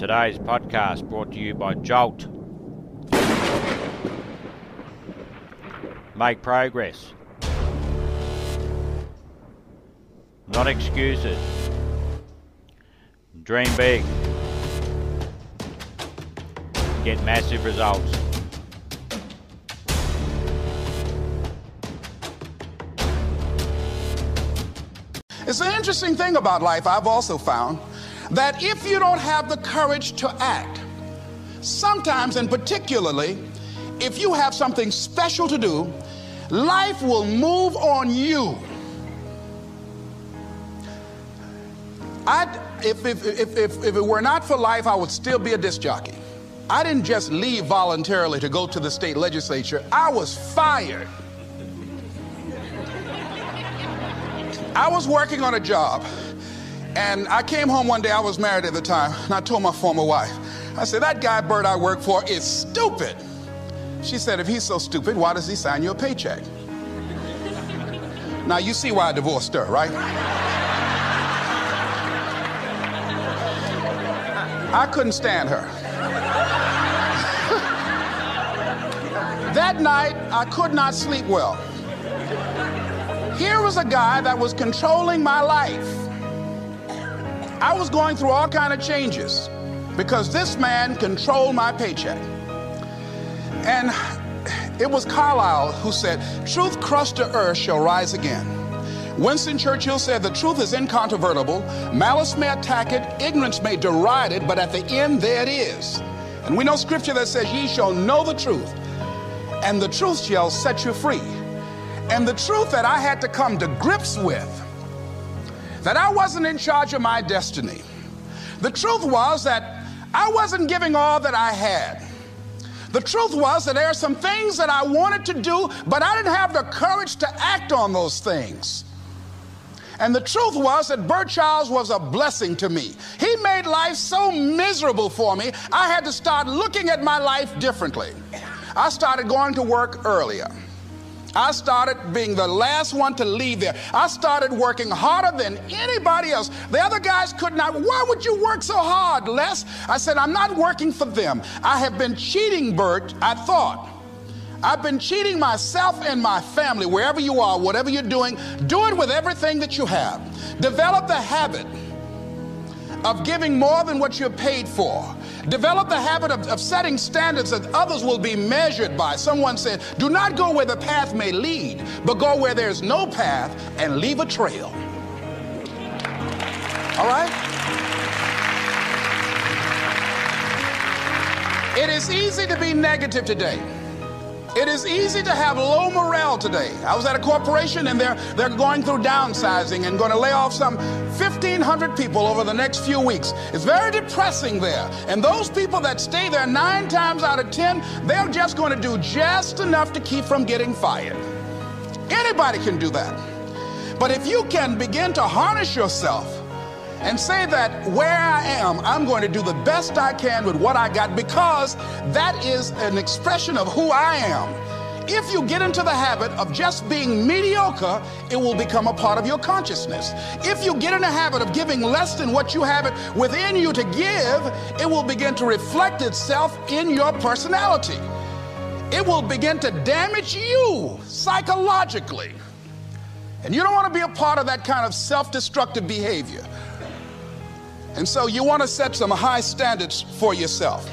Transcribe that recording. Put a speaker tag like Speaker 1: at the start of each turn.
Speaker 1: Today's podcast brought to you by Jolt. Make progress. Not excuses. Dream big. Get massive results.
Speaker 2: It's an interesting thing about life, I've also found, that if you don't have the courage to act, sometimes and particularly if you have something special to do, life will move on you. I'd, if, if, if, if, if it were not for life, I would still be a disc jockey. I didn't just leave voluntarily to go to the state legislature, I was fired. I was working on a job, and I came home one day, I was married at the time, and I told my former wife, I said, That guy Bert I work for is stupid. She said, If he's so stupid, why does he sign you a paycheck? now, you see why I divorced her, right? I couldn't stand her. that night, I could not sleep well. Here was a guy that was controlling my life. I was going through all kind of changes because this man controlled my paycheck. And it was Carlyle who said, Truth crushed to earth shall rise again. Winston Churchill said, The truth is incontrovertible. Malice may attack it, ignorance may deride it, but at the end, there it is. And we know scripture that says, Ye shall know the truth, and the truth shall set you free. And the truth that I had to come to grips with, that I wasn't in charge of my destiny. The truth was that I wasn't giving all that I had. The truth was that there are some things that I wanted to do, but I didn't have the courage to act on those things. And the truth was that Bert Childs was a blessing to me. He made life so miserable for me, I had to start looking at my life differently. I started going to work earlier. I started being the last one to leave there. I started working harder than anybody else. The other guys could not. Why would you work so hard, Les? I said, I'm not working for them. I have been cheating, Bert, I thought. I've been cheating myself and my family, wherever you are, whatever you're doing, do it with everything that you have. Develop the habit of giving more than what you're paid for. Develop the habit of, of, setting standards that others will be measured by. Someone said, Do not go where the path may lead, but go where there's no path and leave a trail. All right? It is easy to be negative today. It is easy to have low morale today. I was at a corporation and they're, they're going through downsizing and going to lay off some 1,500 people over the next few weeks. It's very depressing there. And those people that stay there nine times out of 10, they're just going to do just enough to keep from getting fired. Anybody can do that. But if you can begin to harness yourself and say that where I am, I'm going to do the best I can with what I got because that is an expression of who I am. If you get into the habit of just being mediocre, it will become a part of your consciousness. If you get in the habit of giving less than what you have it within you to give, it will begin to reflect itself in your personality. It will begin to damage you psychologically. And you don't want to be a part of that kind of self destructive behavior. And so you want to set some high standards for yourself.